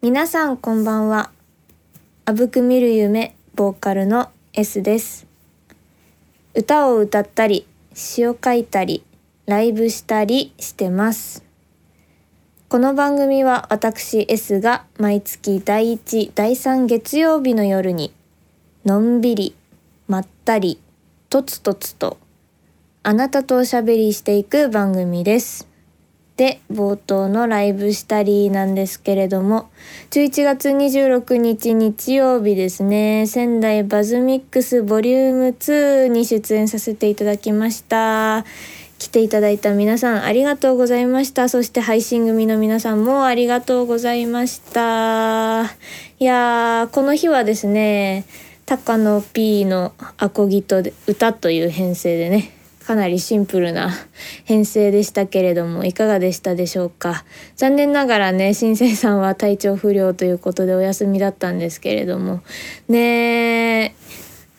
皆さんこんばんは。あぶく見る夢ボーカルの S です。歌を歌ったり、詩を書いたり、ライブしたりしてます。この番組は私 S が毎月第1、第3月曜日の夜にのんびり、まったり、とつとつとあなたとおしゃべりしていく番組です。で冒頭のライブしたりなんですけれども11月26日日曜日ですね仙台バズミックスボリューム2に出演させていただきました。来ていただいた皆さんありがとうございました。そして配信組の皆さんもありがとうございました。いやーこの日はですね高野 P のアコギと歌という編成でねかなりシンプルな編成でしたけれどもいかがでしたでしょうか？残念ながらね新生さんは体調不良ということでお休みだったんですけれども。ね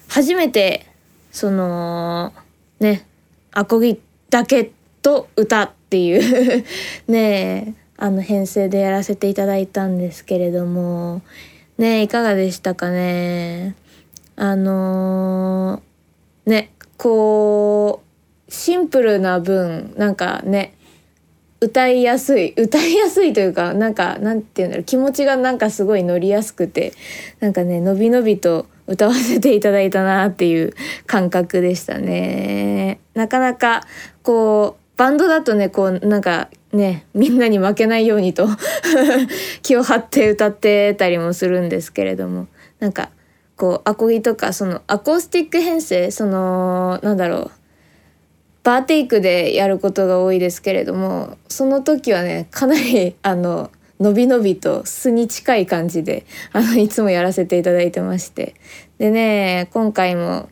初めてそのねアコギだけと歌っていう ねあの編成でやらせていただいたんですけれども。ねいかがでしたかね？あのーねこうシンプルな分なんかね歌いやすい歌いやすいというかなんかなんて言うんだろう気持ちがなんかすごい乗りやすくてなんかねのびのびと歌わせていただいたなっていう感覚でしたね。なかなかこうバンドだとねこうなんかねみんなに負けないようにと 気を張って歌ってたりもするんですけれどもなんかこうアコギとかそのアコースティック編成そのなんだろうバーテイクでやることが多いですけれどもその時はねかなりあののびのびと素に近い感じであのいつもやらせていただいてまして。でね今回も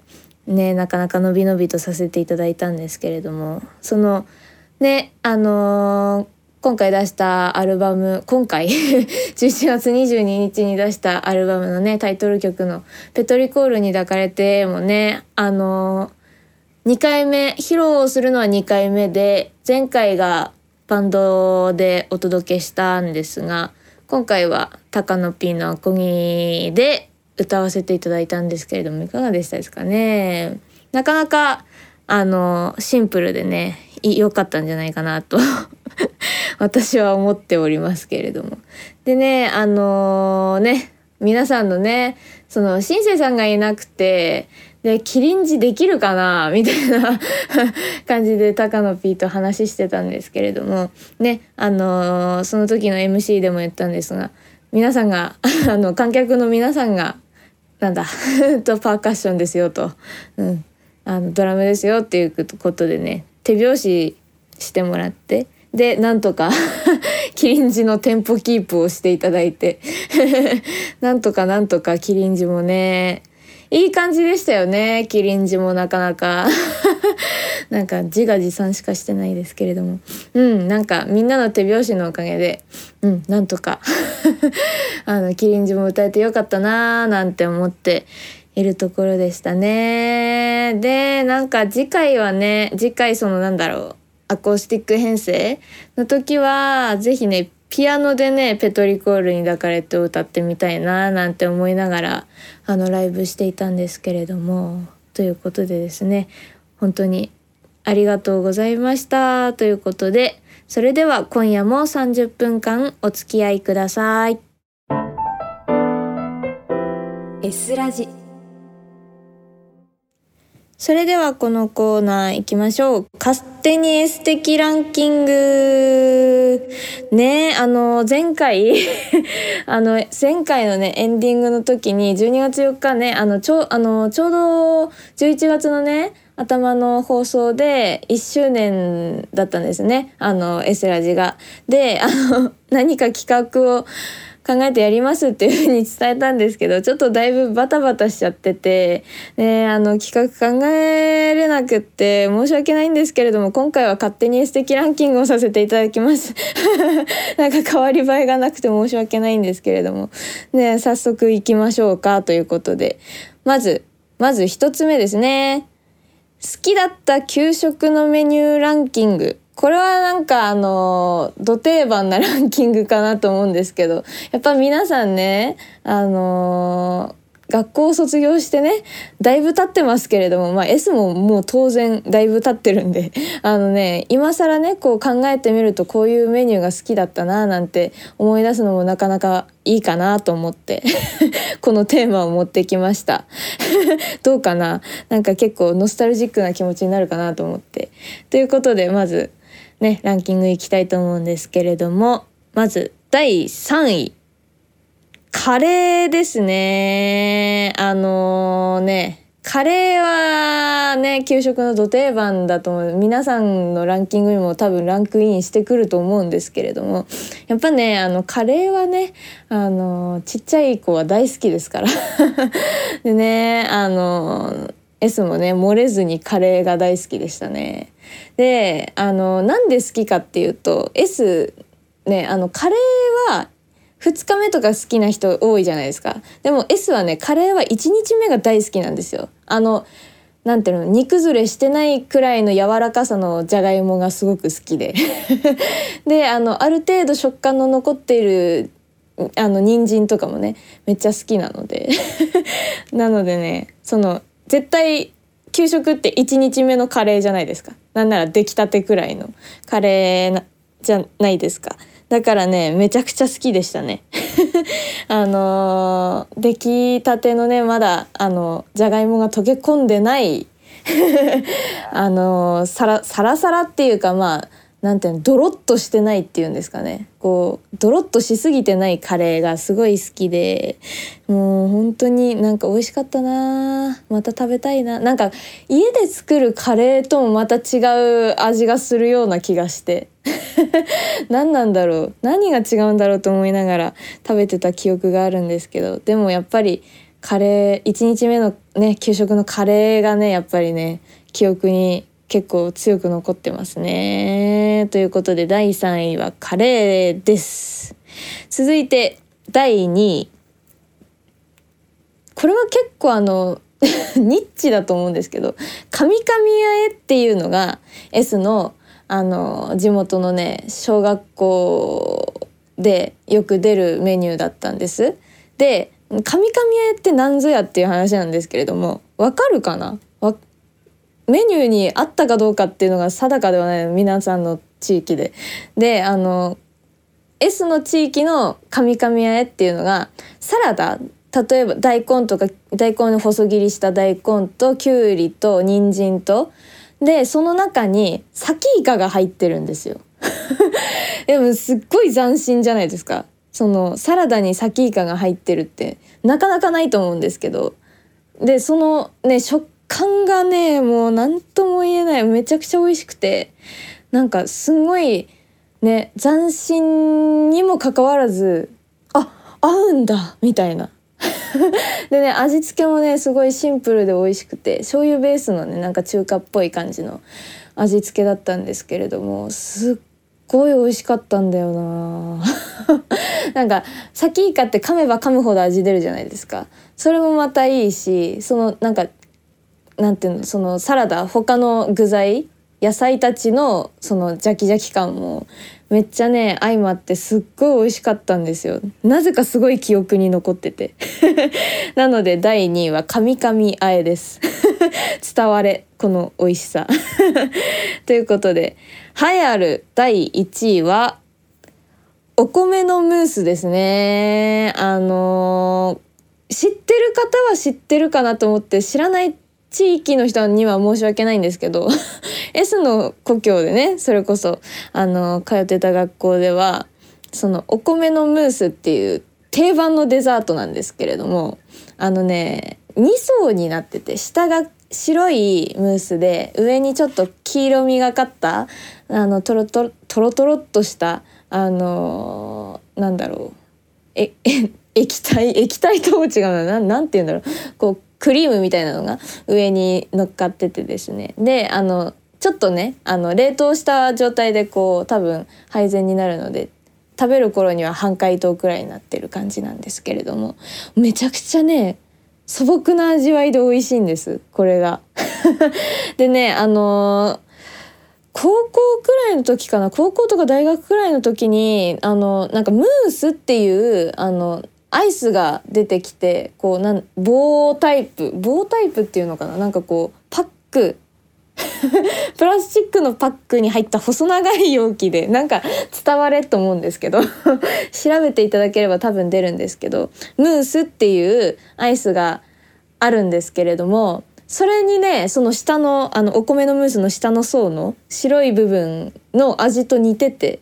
ねなかなかのびのびとさせていただいたんですけれどもそのねあのー今回出したアルバム今回 11月22日に出したアルバムのねタイトル曲の「ペトリコールに抱かれて」もねあの、2回目披露するのは2回目で前回がバンドでお届けしたんですが今回は高野 P のアコギで歌わせていただいたんですけれどもいかがでしたですかね？なかなかあのシンプルでね良かったんじゃないかなと 私は思っておりますけれども。でねあのー、ね皆さんのねそのシンセさんがいなくてでキリンジできるかな みたいな感じで高野 P と話してたんですけれどもねあのー、その時の MC でも言ったんですが皆さんが あの観客の皆さんがなんだ とパーカッションですよと、うん、あのドラムですよっていうことでね手拍子してもらってでなんとかキリンジのテンポキープをしていただいて。なんとかなんとかキリンジもね。いい感じでしたよねキリンジもなかなか。なんか自画自賛しかしてないですけれども。うんなんかみんなの手拍子のおかげでうんなんとか。あのキリンジも歌えてよかったなーなんて思っているところでしたね。でなんか次回はね次回そのなんだろう。アコースティック編成の時は是非ねピアノでねペトリコールに抱かれて歌ってみたいななんて思いながらあのライブしていたんですけれどもということでですね本当にありがとうございましたということでそれでは今夜も30分間お付き合いください。S ラジ。それではこのコーナー行きましょう。勝手にエステキランキング。ねあの、前回 あの、前回のね、エンディングの時に12月4日ね、あの、ちょう、あの、ちょうど11月のね、頭の放送で1周年だったんですね。あの、エスラジが。で、あの、何か企画を考えてやりますっていうふうに伝えたんですけどちょっとだいぶバタバタしちゃってて、ね、あの企画考えれなくって申し訳ないんですけれども今回は勝手に素敵ランキングをさせていただきます。なんか変わり映えがなくて申し訳ないんですけれども、ね、早速行きましょうかということで。まずまず1つ目ですね。好きだった給食のメニューランキング。これはなんかあの土定番なランキングかなと思うんですけどやっぱ皆さんねあの学校を卒業してねだいぶ経ってますけれども、まあ、S ももう当然だいぶ経ってるんで あのね今更ねこう考えてみるとこういうメニューが好きだったななんて思い出すのもなかなかいいかなと思って このテーマを持ってきました どうかな？なんか結構ノスタルジックな気持ちになるかなと思って。ということでまずねランキングいきたいと思うんですけれどもまず第3位カレーですね。あのー、ね、カレーはね、給食の土定番だと思う。皆さんのランキングにも多分ランクインしてくると思うんですけれども、やっぱね、あの、カレーはね、あの、ちっちゃい子は大好きですから。でね、あの、S もね、漏れずにカレーが大好きでしたね。で、あの、なんで好きかっていうと、S、ね、あの、カレーは2日目とか好きな人多いじゃないですか。でも S はねカレーは1日目が大好きなんですよ。あのなんていうの煮崩れしてないくらいの柔らかさのじゃがいもがすごく好きで。であのある程度食感の残っているあの人参とかもねめっちゃ好きなので。なのでねその絶対給食って1日目のカレーじゃないですか。なんなら出来たてくらいのカレーじゃないですか。だからねめちゃくちゃ好きでしたね。あのー、出来たてのねまだあのじゃがいもが溶け込んでない あのー、サラサラサラっていうかまあなんていうのドロッとしてないっていうんですかね。こうドロッとしすぎてないカレーがすごい好きでもう本当になんか美味しかったなまた食べたいな。なんか家で作るカレーともまた違う味がするような気がして。何なんだろう。何が違うんだろうと思いながら食べてた記憶があるんですけど。でもやっぱりカレー1日目のね給食のカレーがねやっぱりね記憶に結構強く残ってますね。ということで第3位はカレーです。続いて第2位。これは結構あの ニッチだと思うんですけど「カミカミあえ」っていうのが S のあの地元のね小学校でよく出るメニューだったんです。で「カミカミあえ」って何ぞやっていう話なんですけれどもわかるかな？メニューにあったかどうかっていうのが定かではない皆さんの地域で。であの S の地域のカミカミあえっていうのがサラダ例えば大根とか大根の細切りした大根ときゅうりと人参とでその中にサキイカが入ってるんですよ。でもすっごい斬新じゃないですか。そのサラダにサキイカが入ってるってなかなかないと思うんですけどでそのね食感がねもう何とも言えない。めちゃくちゃ美味しくて。なんかすごいね斬新にもかかわらずあ合うんだみたいな。でね味付けもねすごいシンプルで美味しくて醤油ベースのねなんか中華っぽい感じの味付けだったんですけれどもすっごい美味しかったんだよな。なんかサキイカって噛めば噛むほど味出るじゃないですか。それもまたいいしそのなんかなんていうのそのサラダ他の具材野菜たちのそのジャキジャキ感もめっちゃね相まってすっごい美味しかったんですよ。なぜかすごい記憶に残ってて。なので第2位はカミカミあえです。伝われこの美味しさ。ということで栄えある第1位はお米のムースですね。あのー、知ってる方は知ってるかなと思って知らない地域の人には申し訳ないんですけど S の故郷でねそれこそあの通ってた学校ではそのお米のムースっていう定番のデザートなんですけれどもあのね2層になってて下が白いムースで上にちょっと黄色みがかったあのトロトロトロトロっとしたあのー、なんだろうえ 液体液体とも違うななんて言うんだろうこうクリームみたいなのが上に乗っかっててですねであのちょっとねあの冷凍した状態でこう多分配膳になるので食べる頃には半解凍くらいになってる感じなんですけれどもめちゃくちゃね素朴な味わいで美味しいんですこれが。でねあのー、高校くらいの時かな高校とか大学くらいの時にあのなんかムースっていうあのアイスが出てきてこうなん棒タイプ棒タイプっていうのかな？なんかこうパック。プラスチックのパックに入った細長い容器でなんか伝われと思うんですけど 調べていただければ多分出るんですけどムースっていうアイスがあるんですけれどもそれにねその下のあのお米のムースの下の層の白い部分の味と似てて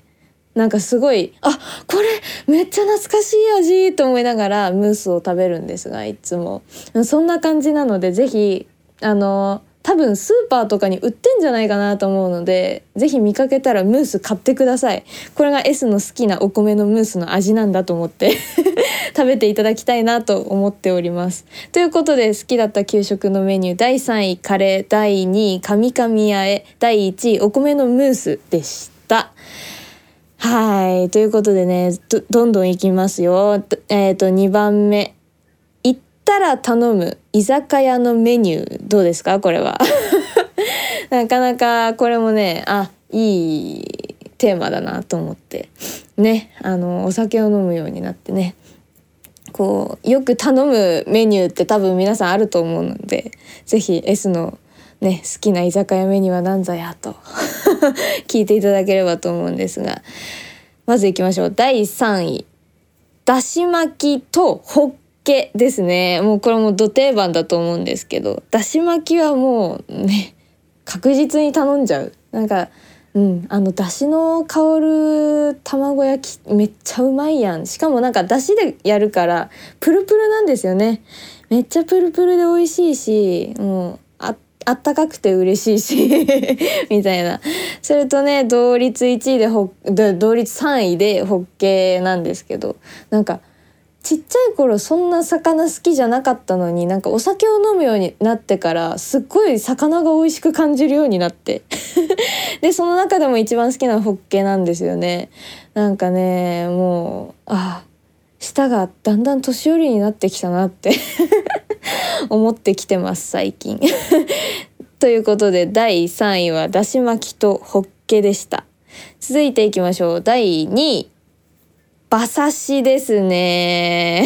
なんかすごいあこれめっちゃ懐かしい味と思いながらムースを食べるんですがいつも。そんな感じなので是非あの多分スーパーとかに売ってんじゃないかなと思うので是非見かけたらムース買ってください。これが S の好きなお米のムースの味なんだと思って 食べていただきたいなと思っております。ということで好きだった給食のメニュー第3位カレー。第2位カミカミあえ。第1位お米のムースでした。はい。ということでねどんどんいきますよ。えっ、ー、と2番目。行ったら頼む。居酒屋のメニュー。どうですか？これは。なかなかこれもねあいいテーマだなと思って。ねあのお酒を飲むようになってね。こうよく頼むメニューって多分皆さんあると思うので是非 S のね好きな居酒屋メニューは何ぞやと。聞いていただければと思うんですがまずいきましょう。第3位。だし巻きとホッけですね。もうこれもど定番だと思うんですけどだし巻きはもうね確実に頼んじゃう。なんかうんあのだしの香る卵焼きめっちゃうまいやん。しかもなんかだしでやるからプルプルなんですよね。めっちゃプルプルで美味しいしもうあったかくて嬉しいし みたいな。それとね同率1位で同率3位でホッケなんですけどなんかちっちゃい頃そんな魚好きじゃなかったのになんかお酒を飲むようになってからすっごい魚が美味しく感じるようになって。でその中でも一番好きなホッケなんですよね。なんかねもうあ舌がだんだん年寄りになってきたなって。思ってきてます最近 ということで第3位はだし巻きとホッケでした続いていきましょう第2位馬刺しですね。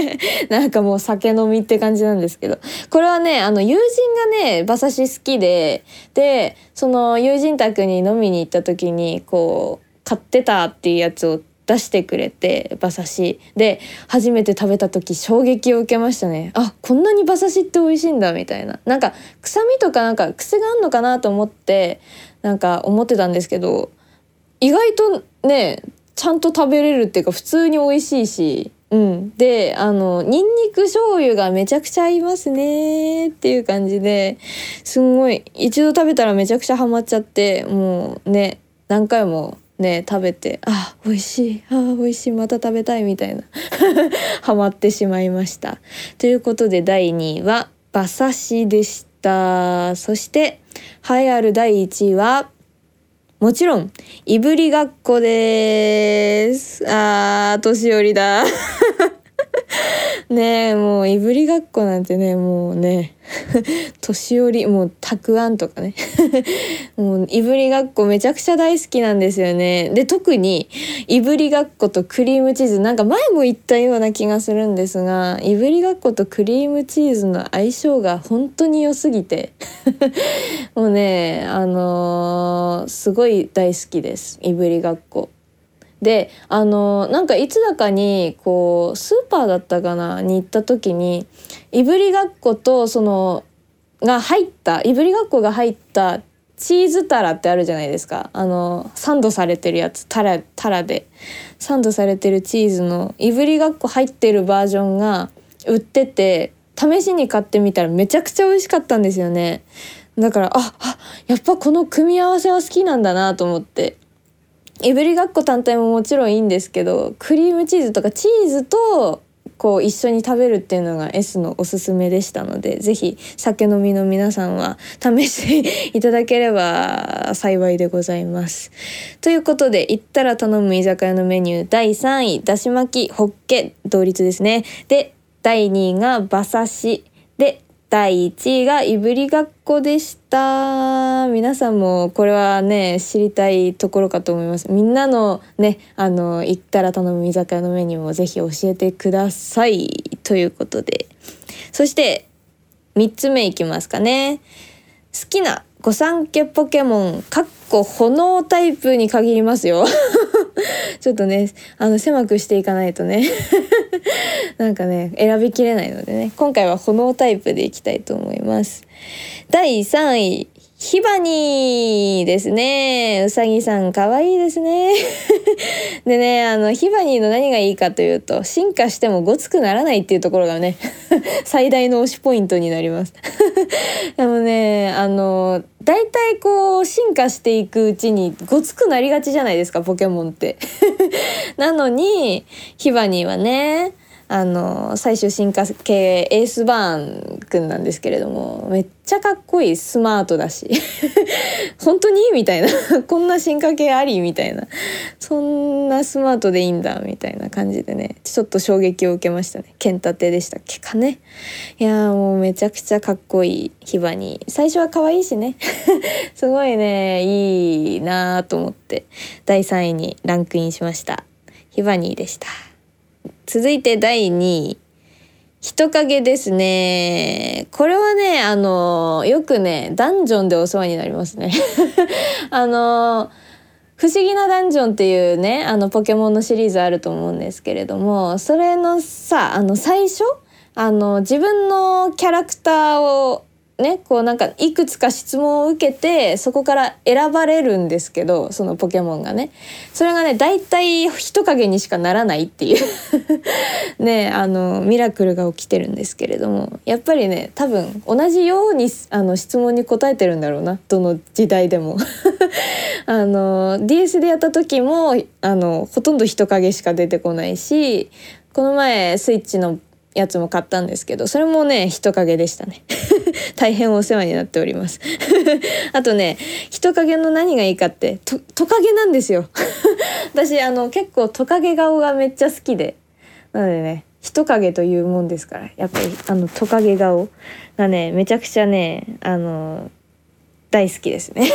なんかもう酒飲みって感じなんですけど。これはね、あの友人がね、馬刺し好きで、で、その友人宅に飲みに行った時に、こう、買ってたっていうやつを出してくれて馬刺し。で初めて食べた時衝撃を受けましたね。あこんなに馬刺しって美味しいんだみたいな。なんか臭みとかなんか癖があんのかなと思ってなんか思ってたんですけど意外とねちゃんと食べれるっていうか普通に美味しいし、うん、であのニンニク醤油がめちゃくちゃ合いますねっていう感じですんごい一度食べたらめちゃくちゃハマっちゃってもうね何回もね食べてあ美味しいあ美味しいまた食べたいみたいな ハマってしまいました。ということで第2位は馬刺しでしたそして栄えある第1位はもちろん、いぶりがっこです。あー、年寄りだ。ねえもういぶりがっこなんてねもうね 年寄りもうたくあんとかね。もういぶりがっこめちゃくちゃ大好きなんですよね。で特にいぶりがっことクリームチーズなんか前も言ったような気がするんですがいぶりがっことクリームチーズの相性が本当に良すぎてもうねあのー、すごい大好きです。いぶりがっこ。であのなんかいつだかにこうスーパーだったかなに行った時にいぶりがっことそのが入ったいぶりがっこが入ったチーズタラってあるじゃないですか。あのサンドされてるやつタラタラで。サンドされてるチーズのいぶりがっこ入ってるバージョンが売ってて試しに買ってみたらめちゃくちゃ美味しかったんですよね。だからああやっぱこの組み合わせは好きなんだなと思って。いぶりがっこ単体ももちろんいいんですけどクリームチーズとかチーズとこう一緒に食べるっていうのが S のおすすめでしたので是非酒飲みの皆さんは試していただければ幸いでございます。ということで行ったら頼む居酒屋のメニュー第3位だし巻きホッケ同率ですね。で第2位が馬刺しで第1位がいぶりがっこでした。皆さんもこれはね知りたいところかと思います。みんなのねあの行ったら頼む居酒屋のメニューもぜひ教えてください。ということで。そして3つ目いきますかね。好きな御三家ポケモンかっこ炎タイプに限りますよ。ちょっとねあの狭くしていかないとね。なんかね選びきれないのでね。今回は炎タイプでいきたいと思います。第3位。ヒバニーですね。うさぎさんかわいいですね。でね、あの、ヒバニーの何がいいかというと、進化してもごつくならないっていうところがね、最大の推しポイントになります。でもね、あの、大体こう、進化していくうちにごつくなりがちじゃないですか、ポケモンって。なのに、ヒバニーはね、あの最終進化系エースバーンくんなんですけれどもめっちゃかっこいいスマートだし 本当にみたいなこんな進化系ありみたいなそんなスマートでいいんだみたいな感じでねちょっと衝撃を受けましたね。剣立てでしたっけかね。いやもうめちゃくちゃかっこいいヒバに。最初は可愛いしね。すごいねいいなと思って第3位にランクインしました。ヒバニーでした。続いて第2位。人影ですね。これはね、あの、よくね、ダンジョンでお世話になりますね。あの、不思議なダンジョンっていうね、あの、ポケモンのシリーズあると思うんですけれども、それのさ、あの、最初あの、自分のキャラクターをねこうなんかいくつか質問を受けてそこから選ばれるんですけどそのポケモンがね。それがね大体人影にしかならないっていう。ねあのミラクルが起きてるんですけれども。やっぱりね多分同じようにあの質問に答えてるんだろうな。どの時代でも。あの DS でやった時もあのほとんど人影しか出てこないしこの前スイッチのやつも買ったんですけどそれもね人影でしたね。大変お世話になっております。あとね人影の何がいいかってトトカゲなんですよ。私あの結構トカゲ顔がめっちゃ好きで。なのでね人影というもんですからやっぱりあのトカゲ顔がねめちゃくちゃねあの大好きですね。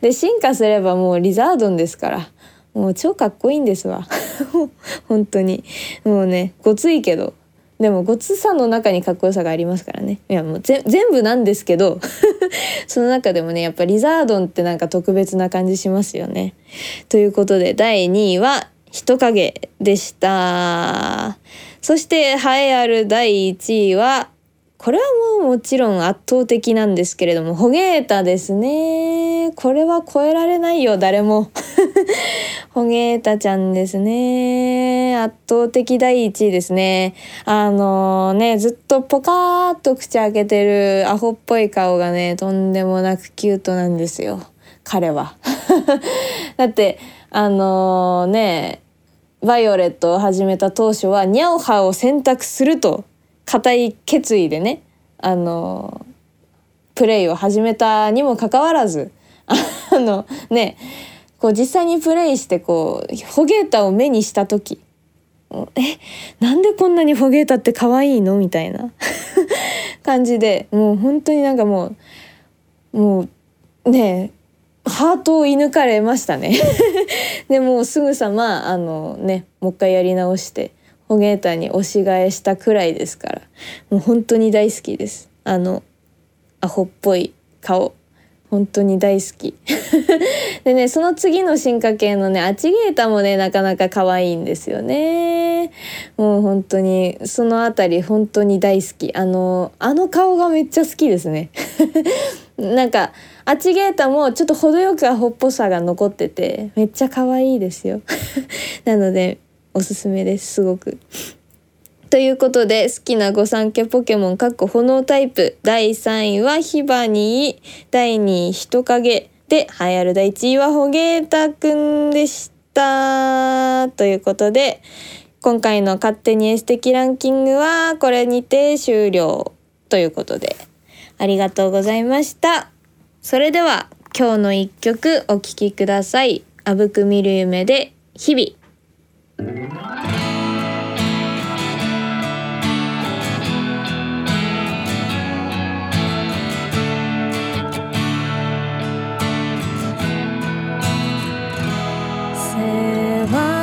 で進化すればもうリザードンですからもう超かっこいいんですわ。本当に。もうねごついけどでもごつさの中にかっこよさがありますからねいやもう全部なんですけど その中でもねやっぱリザードンってなんか特別な感じしますよね。ということで第2位は人影でした。そして栄えある第1位はこれはもうもちろん圧倒的なんですけれども、ホゲータですね。これは超えられないよ、誰も。ホゲータちゃんですね。圧倒的第一位ですね。あの、ね、ずっとポカーっと口開けてるアホっぽい顔がね、とんでもなくキュートなんですよ。彼は。だって、あのー、ね、バイオレットを始めた当初はニャオハを選択すると固い決意でねあのプレイを始めたにもかかわらず あのねこう実際にプレイしてこうホゲータを目にした時えなんでこんなにホゲータって可愛いの？みたいな 感じでもう本当になんかもうもうねハートを射抜かれましたね。でもすぐさまあのねもう一回やり直してホゲータに推し替えしたくらいですから。もう本当に大好きです。あのアホっぽい顔。本当に大好き。でねその次の進化系のねアチゲータもねなかなか可愛いんですよね。もう本当にそのあたり本当に大好き。あのあの顔がめっちゃ好きですね。なんかアチゲータもちょっと程よくアホっぽさが残っててめっちゃ可愛いですよ。なのでおすすめですすごく。ということで好きな御三家ポケモンかっこ炎タイプ。第3位はヒバニー。第2位人影。で栄えある第1位はホゲータくんでした。ということで今回の勝手にエステキランキングはこれにて終了。ということでありがとうございました。それでは今日の一曲お聴きください。あぶく見る夢で日々。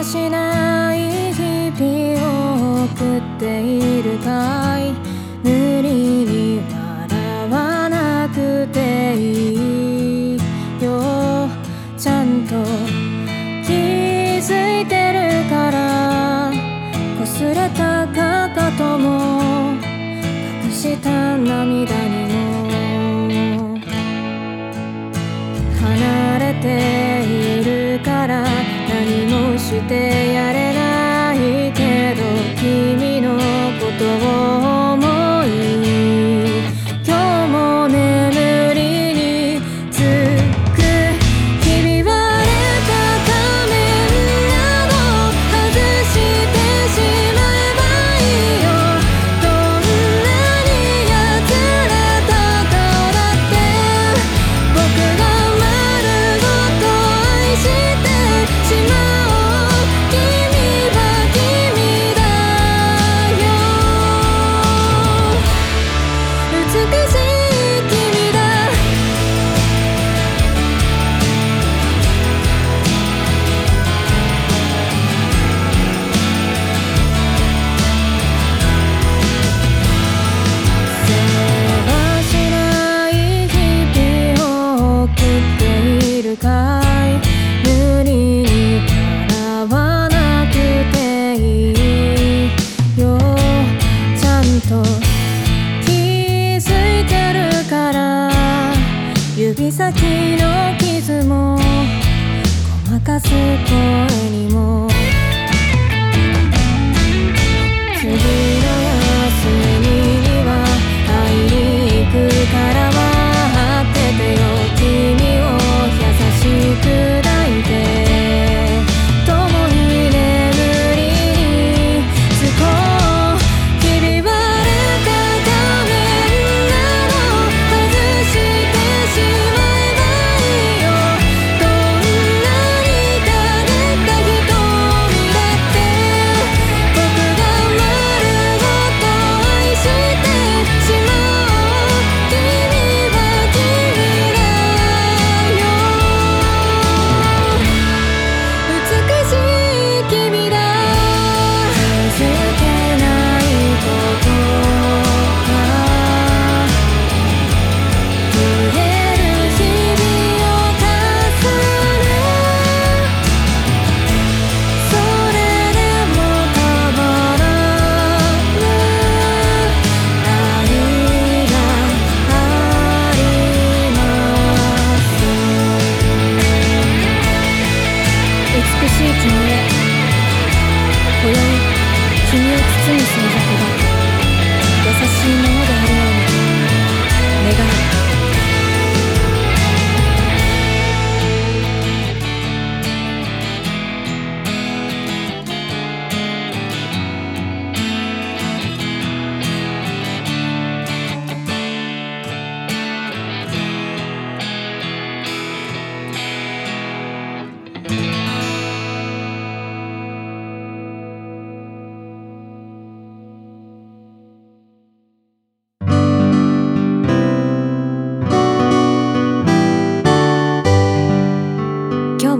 しない。した涙にも。離れているから何もしてやれ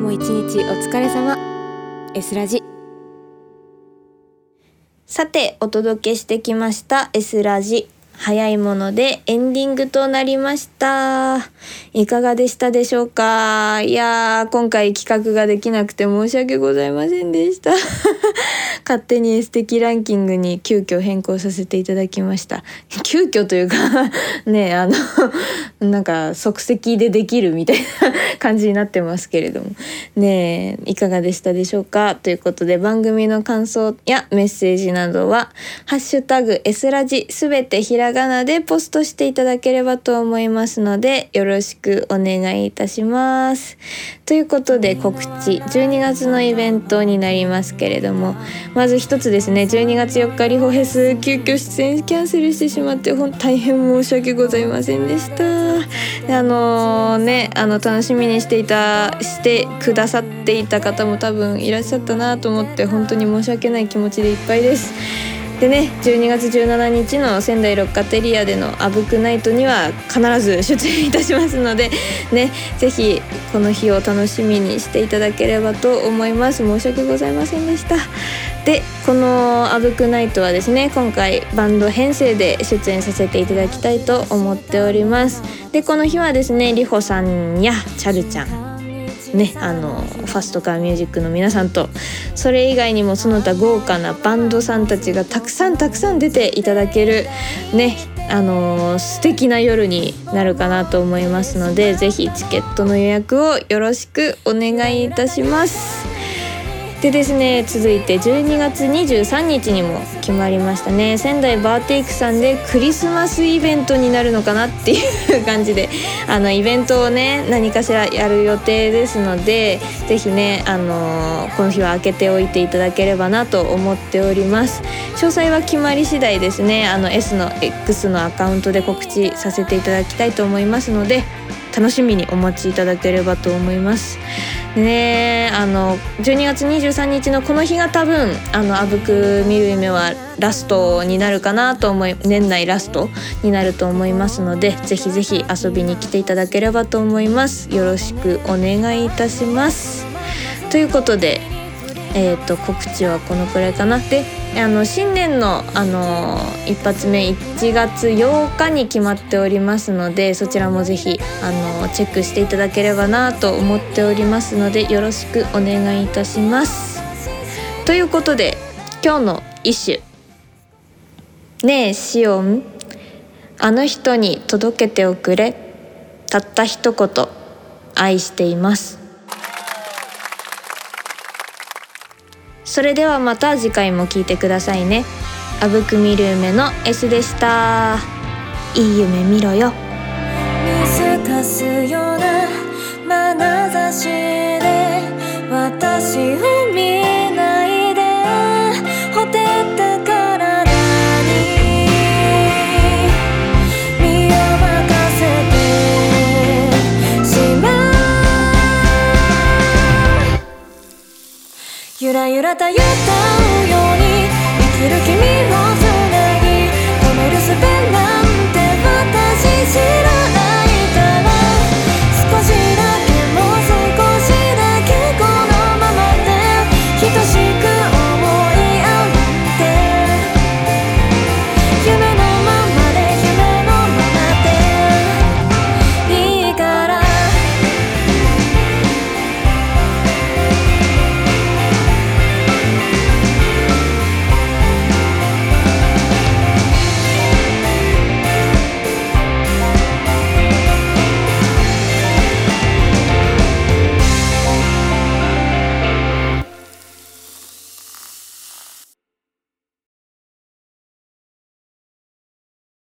も一日お疲れ様。S ラジ。さてお届けしてきました S ラジ。早いものでエンディングとなりました。いかがでしたでしょうか？いやー、今回企画ができなくて申し訳ございませんでした。勝手に素敵ランキングに急遽変更させていただきました。急遽というか ね、あの なんか即席でできるみたいな感じになってますけれども。ねいかがでしたでしょうか？ということで番組の感想やメッセージなどは、ハッシュタグ S ラジすべてひらがなでポストしていただければと思いますのでよろしくお願いいたします。ということで告知12月のイベントになりますけれどもまず一つですね12月4日リホフェス急遽出演キャンセルしてしまって本大変申し訳ございませんでした。あのー、ねあの楽しみにしていたしてくださっていた方も多分いらっしゃったなと思って本当に申し訳ない気持ちでいっぱいです。でね12月17日の仙台ロッカテリアでの「あぶくナイト」には必ず出演いたしますので ね是非この日を楽しみにしていただければと思います。申し訳ございませんでした。でこの「あぶくナイト」はですね今回バンド編成で出演させていただきたいと思っております。でこの日はですねりほさんやちゃるちゃんねあのファストカーミュージックの皆さんとそれ以外にもその他豪華なバンドさんたちがたくさんたくさん出ていただけるねあの素敵な夜になるかなと思いますので是非チケットの予約をよろしくお願いいたします。でですね続いて12月23日にも決まりましたね。仙台バーテイクさんでクリスマスイベントになるのかなっていう感じであのイベントをね何かしらやる予定ですので是非ねあのこの日は開けておいていただければなと思っております。詳細は決まり次第ですね。あの S の X のアカウントで告知させていただきたいと思いますので楽しみにお待ちいただければと思います。ねあの12月23日のこの日が多分あのあぶく見る夢はラストになるかなと思い年内ラストになると思いますのでぜひぜひ遊びに来ていただければと思います。よろしくお願いいたします。ということでえーと、告知はこのくらいかな。であの新年のあの一発目1月8日に決まっておりますのでそちらもぜひあのチェックしていただければなと思っておりますのでよろしくお願いいたします。ということで今日の一首「ねえシオン。あの人に届けておくれ。たった一言。愛しています」それではまた次回も聞いてくださいね。あぶくみる夢の S でした。いい夢見ろよ。見透かすような眼差しで私を見ゆらゆらと歌うように生きる君は